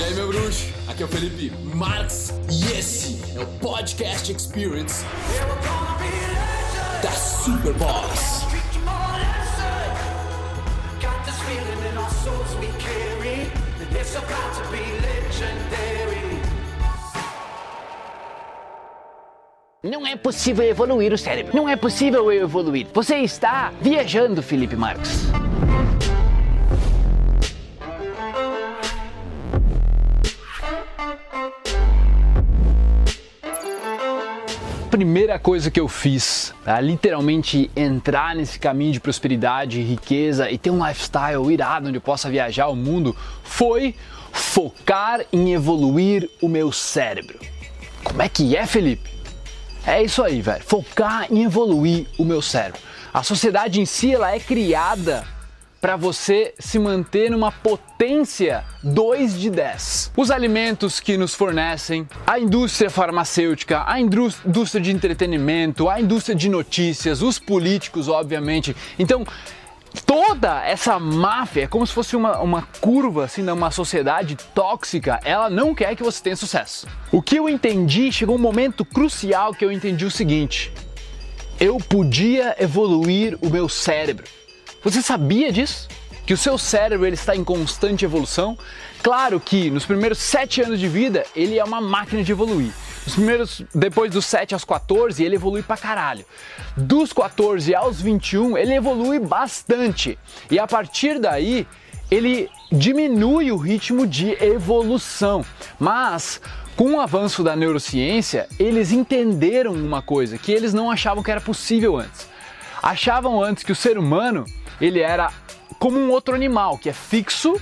E aí, meu bruxo? Aqui é o Felipe Marx e esse é o Podcast Experience da Superboss. Não é possível evoluir o cérebro. Não é possível eu evoluir. Você está viajando, Felipe Marx. Primeira coisa que eu fiz, tá? literalmente entrar nesse caminho de prosperidade, riqueza e ter um lifestyle irado onde eu possa viajar o mundo, foi focar em evoluir o meu cérebro. Como é que é, Felipe? É isso aí, velho. Focar em evoluir o meu cérebro. A sociedade em si ela é criada para você se manter numa potência 2 de 10. Os alimentos que nos fornecem, a indústria farmacêutica, a indústria de entretenimento, a indústria de notícias, os políticos, obviamente. Então, toda essa máfia é como se fosse uma, uma curva assim numa sociedade tóxica, ela não quer que você tenha sucesso. O que eu entendi, chegou um momento crucial que eu entendi o seguinte: eu podia evoluir o meu cérebro. Você sabia disso? Que o seu cérebro ele está em constante evolução? Claro que nos primeiros 7 anos de vida ele é uma máquina de evoluir. Os primeiros, depois dos 7 aos 14, ele evolui pra caralho. Dos 14 aos 21, ele evolui bastante. E a partir daí, ele diminui o ritmo de evolução. Mas com o avanço da neurociência, eles entenderam uma coisa que eles não achavam que era possível antes. Achavam antes que o ser humano ele era como um outro animal, que é fixo,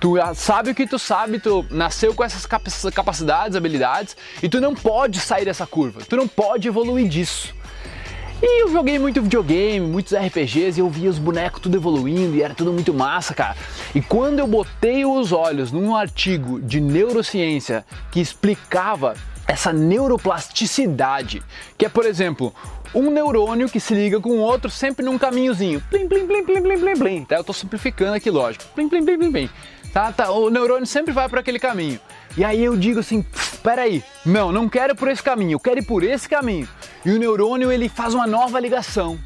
tu sabe o que tu sabe, tu nasceu com essas capacidades, habilidades, e tu não pode sair dessa curva, tu não pode evoluir disso. E eu joguei muito videogame, muitos RPGs e eu via os bonecos tudo evoluindo e era tudo muito massa, cara. E quando eu botei os olhos num artigo de neurociência que explicava essa neuroplasticidade, que é, por exemplo, um neurônio que se liga com o outro sempre num caminhozinho. Plim, plim, plim, plim, plim, plim, plim. Tá? Eu tô simplificando aqui, lógico. Plim, plim, plim, plim, plim. Tá, tá, o neurônio sempre vai para aquele caminho. E aí eu digo assim, peraí, não, não quero por esse caminho, eu quero ir por esse caminho. E o neurônio ele faz uma nova ligação.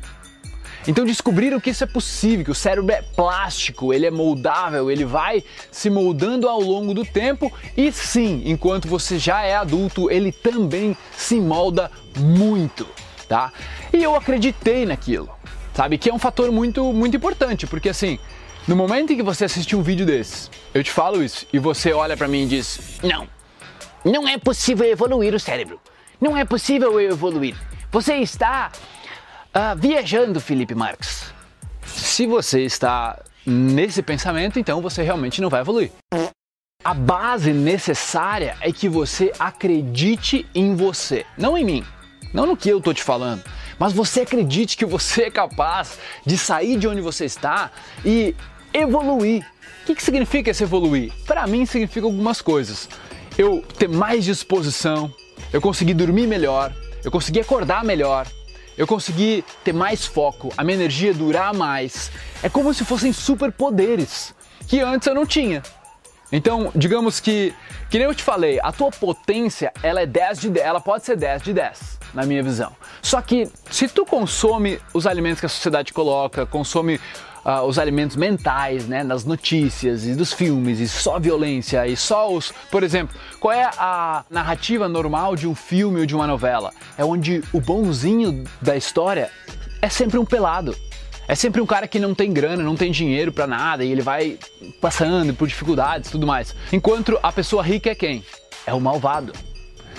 Então descobriram que isso é possível, que o cérebro é plástico, ele é moldável, ele vai se moldando ao longo do tempo e sim, enquanto você já é adulto, ele também se molda muito tá? E eu acreditei naquilo, sabe? Que é um fator muito, muito importante, porque assim, no momento em que você assiste um vídeo desses, eu te falo isso, e você olha para mim e diz: Não, não é possível evoluir o cérebro. Não é possível eu evoluir. Você está uh, viajando, Felipe Marx. Se você está nesse pensamento, então você realmente não vai evoluir. A base necessária é que você acredite em você, não em mim. Não no que eu tô te falando, mas você acredite que você é capaz de sair de onde você está e evoluir. O que, que significa esse evoluir? Para mim significa algumas coisas. Eu ter mais disposição, eu conseguir dormir melhor, eu conseguir acordar melhor, eu consegui ter mais foco, a minha energia durar mais. É como se fossem superpoderes que antes eu não tinha. Então, digamos que, que nem eu te falei, a tua potência, ela é 10 de 10, ela pode ser 10 de 10, na minha visão. Só que se tu consome os alimentos que a sociedade coloca, consome uh, os alimentos mentais, né, nas notícias e dos filmes, e só violência, e só os. Por exemplo, qual é a narrativa normal de um filme ou de uma novela? É onde o bonzinho da história é sempre um pelado. É sempre um cara que não tem grana, não tem dinheiro para nada e ele vai passando por dificuldades tudo mais. Enquanto a pessoa rica é quem? É o malvado.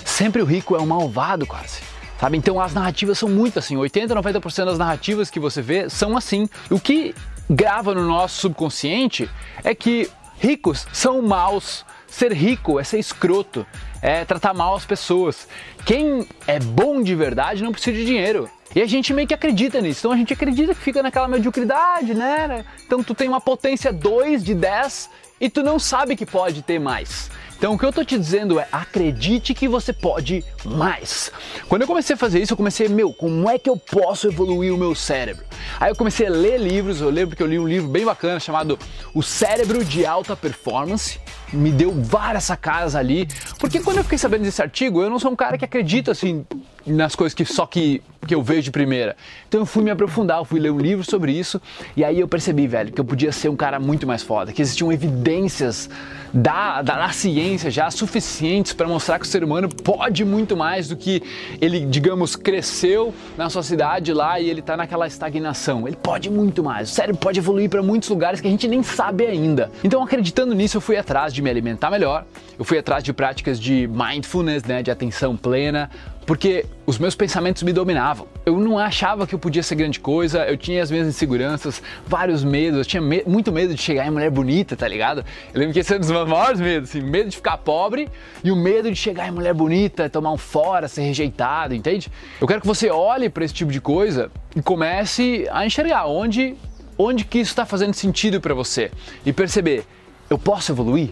Sempre o rico é o malvado, quase. Sabe? Então as narrativas são muito assim. 80, 90% das narrativas que você vê são assim. O que grava no nosso subconsciente é que ricos são maus. Ser rico é ser escroto, é tratar mal as pessoas. Quem é bom de verdade não precisa de dinheiro. E a gente meio que acredita nisso. Então a gente acredita que fica naquela mediocridade, né? Então tu tem uma potência 2 de 10 e tu não sabe que pode ter mais. Então o que eu tô te dizendo é acredite que você pode mais. Quando eu comecei a fazer isso, eu comecei, meu, como é que eu posso evoluir o meu cérebro? Aí eu comecei a ler livros, eu lembro que eu li um livro bem bacana chamado O Cérebro de Alta Performance. Me deu várias sacadas ali, porque quando eu fiquei sabendo desse artigo, eu não sou um cara que acredita assim nas coisas que só que, que eu vejo de primeira. Então eu fui me aprofundar, eu fui ler um livro sobre isso e aí eu percebi, velho, que eu podia ser um cara muito mais foda, que existiam evidências da, da, da ciência já suficientes para mostrar que o ser humano pode muito mais do que ele, digamos, cresceu na sua cidade lá e ele está naquela estagnação. Ele pode muito mais. O cérebro pode evoluir para muitos lugares que a gente nem sabe ainda. Então, acreditando nisso, eu fui atrás de me alimentar melhor, eu fui atrás de práticas de mindfulness, né, de atenção plena, porque os meus pensamentos me dominavam. Eu não achava que eu podia ser grande coisa, eu tinha as minhas inseguranças, vários medos, eu tinha me muito medo de chegar em mulher bonita, tá ligado? Eu lembro que esse é um dos meus maiores medos, assim, medo de ficar pobre e o medo de chegar em mulher bonita, tomar um fora, ser rejeitado, entende? Eu quero que você olhe para esse tipo de coisa e comece a enxergar onde, onde que isso está fazendo sentido para você e perceber, eu posso evoluir?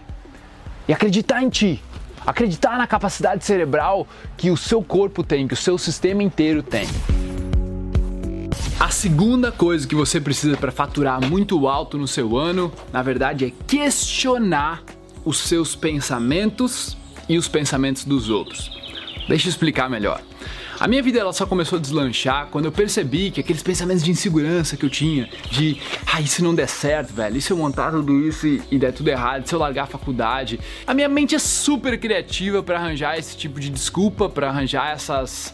E acreditar em ti, Acreditar na capacidade cerebral que o seu corpo tem, que o seu sistema inteiro tem. A segunda coisa que você precisa para faturar muito alto no seu ano, na verdade, é questionar os seus pensamentos e os pensamentos dos outros. Deixa eu explicar melhor. A minha vida ela só começou a deslanchar quando eu percebi que aqueles pensamentos de insegurança que eu tinha, de ah, e se não der certo, velho, e se eu montar tudo isso e, e der tudo errado, se eu largar a faculdade. A minha mente é super criativa para arranjar esse tipo de desculpa, para arranjar essas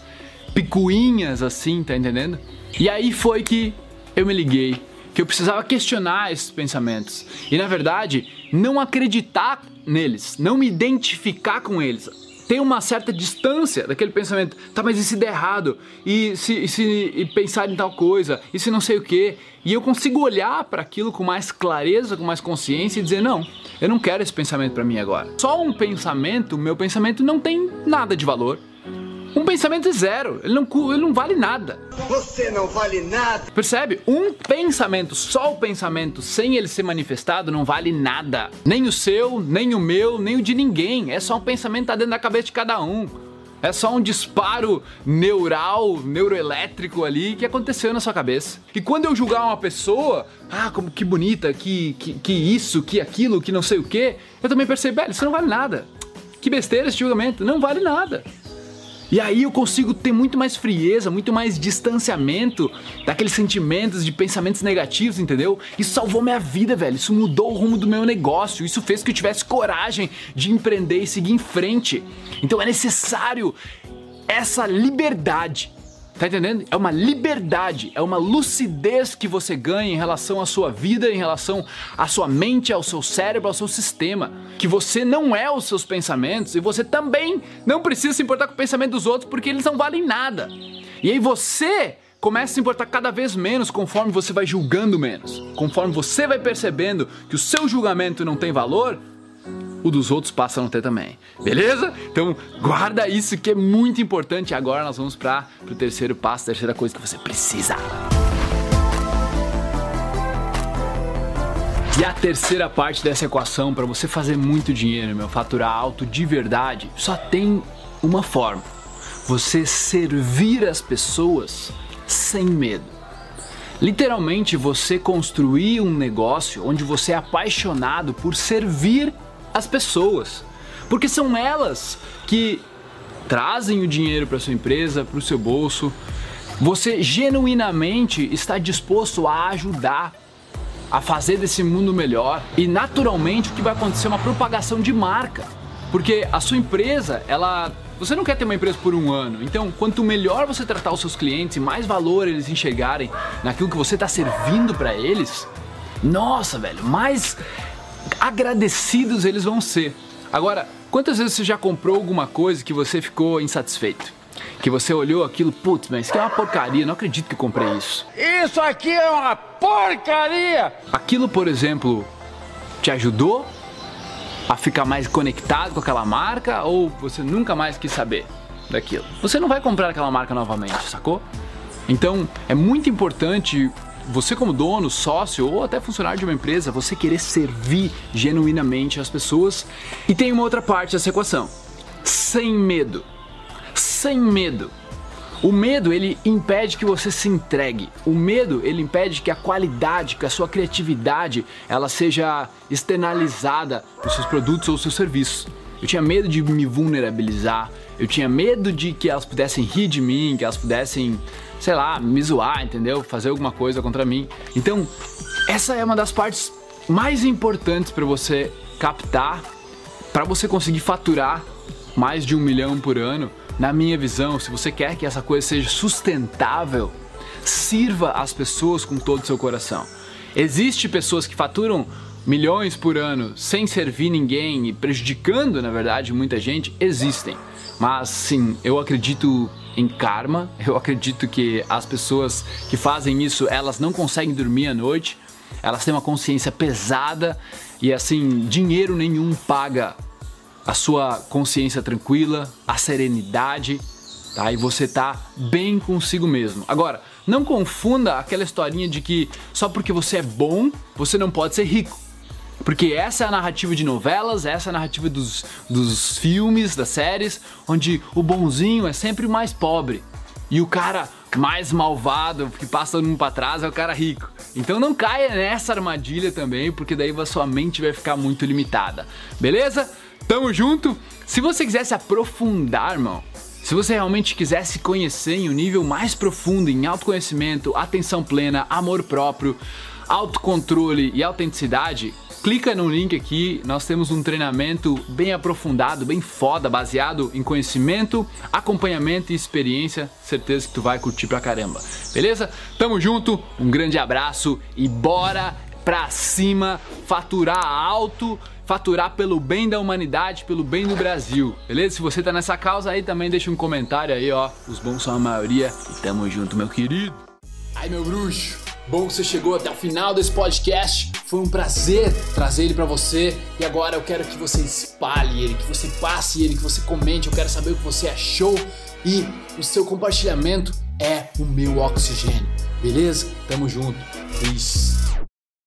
picuinhas assim, tá entendendo? E aí foi que eu me liguei que eu precisava questionar esses pensamentos e na verdade não acreditar neles, não me identificar com eles tem uma certa distância daquele pensamento. Tá, mas e se der errado? E se, e se e pensar em tal coisa? E se não sei o que? E eu consigo olhar para aquilo com mais clareza, com mais consciência e dizer: não, eu não quero esse pensamento para mim agora. Só um pensamento, meu pensamento não tem nada de valor. Pensamento é zero, ele não, ele não vale nada. Você não vale nada. Percebe? Um pensamento, só o pensamento, sem ele ser manifestado, não vale nada. Nem o seu, nem o meu, nem o de ninguém. É só um pensamento que tá dentro da cabeça de cada um. É só um disparo neural, neuroelétrico ali que aconteceu na sua cabeça. E quando eu julgar uma pessoa, ah, como que bonita, que, que, que isso, que aquilo, que não sei o que, eu também percebo, velho, isso não vale nada. Que besteira esse julgamento, não vale nada. E aí eu consigo ter muito mais frieza, muito mais distanciamento daqueles sentimentos, de pensamentos negativos, entendeu? Isso salvou minha vida, velho. Isso mudou o rumo do meu negócio. Isso fez que eu tivesse coragem de empreender e seguir em frente. Então é necessário essa liberdade Tá entendendo? É uma liberdade, é uma lucidez que você ganha em relação à sua vida, em relação à sua mente, ao seu cérebro, ao seu sistema. Que você não é os seus pensamentos e você também não precisa se importar com o pensamento dos outros porque eles não valem nada. E aí você começa a se importar cada vez menos conforme você vai julgando menos. Conforme você vai percebendo que o seu julgamento não tem valor, o dos outros passa a não ter também. Beleza? Então guarda isso que é muito importante. Agora nós vamos para o terceiro passo, terceira coisa que você precisa. E a terceira parte dessa equação para você fazer muito dinheiro, meu, faturar alto de verdade, só tem uma forma. Você servir as pessoas sem medo. Literalmente você construir um negócio onde você é apaixonado por servir as pessoas, porque são elas que trazem o dinheiro para sua empresa, para o seu bolso. Você genuinamente está disposto a ajudar a fazer desse mundo melhor. E naturalmente o que vai acontecer é uma propagação de marca, porque a sua empresa, ela você não quer ter uma empresa por um ano, então quanto melhor você tratar os seus clientes e mais valor eles enxergarem naquilo que você está servindo para eles, nossa, velho, mais agradecidos eles vão ser. Agora, quantas vezes você já comprou alguma coisa que você ficou insatisfeito? Que você olhou aquilo, putz, mas isso aqui é uma porcaria, não acredito que comprei isso. Isso aqui é uma porcaria! Aquilo, por exemplo, te ajudou a ficar mais conectado com aquela marca ou você nunca mais quis saber daquilo? Você não vai comprar aquela marca novamente, sacou? Então é muito importante você como dono, sócio ou até funcionário de uma empresa, você querer servir genuinamente as pessoas. E tem uma outra parte dessa equação. Sem medo. Sem medo. O medo, ele impede que você se entregue. O medo, ele impede que a qualidade, que a sua criatividade, ela seja externalizada nos seus produtos ou seus serviços. Eu tinha medo de me vulnerabilizar, eu tinha medo de que elas pudessem rir de mim, que elas pudessem, sei lá, me zoar, entendeu? Fazer alguma coisa contra mim. Então, essa é uma das partes mais importantes para você captar, para você conseguir faturar mais de um milhão por ano na minha visão, se você quer que essa coisa seja sustentável, sirva as pessoas com todo o seu coração. Existem pessoas que faturam milhões por ano sem servir ninguém e prejudicando, na verdade, muita gente, existem. Mas sim, eu acredito em karma, eu acredito que as pessoas que fazem isso, elas não conseguem dormir à noite, elas têm uma consciência pesada e assim, dinheiro nenhum paga a sua consciência tranquila, a serenidade, tá? E você tá bem consigo mesmo. Agora, não confunda aquela historinha de que só porque você é bom, você não pode ser rico. Porque essa é a narrativa de novelas, essa é a narrativa dos, dos filmes, das séries, onde o bonzinho é sempre o mais pobre. E o cara mais malvado que passa mundo pra trás é o cara rico. Então não caia nessa armadilha também, porque daí a sua mente vai ficar muito limitada. Beleza? Tamo junto? Se você quiser se aprofundar, irmão, se você realmente quiser se conhecer em um nível mais profundo, em autoconhecimento, atenção plena, amor próprio, autocontrole e autenticidade, clica no link aqui, nós temos um treinamento bem aprofundado, bem foda, baseado em conhecimento, acompanhamento e experiência. Certeza que tu vai curtir pra caramba. Beleza? Tamo junto, um grande abraço e bora pra cima, faturar alto faturar pelo bem da humanidade, pelo bem do Brasil. Beleza? Se você tá nessa causa aí, também deixa um comentário aí, ó. Os bons são a maioria. E tamo junto, meu querido. Ai, meu bruxo. Bom que você chegou até o final desse podcast. Foi um prazer trazer ele para você. E agora eu quero que você espalhe ele, que você passe ele, que você comente. Eu quero saber o que você achou. E o seu compartilhamento é o meu oxigênio. Beleza? Tamo junto. Peace.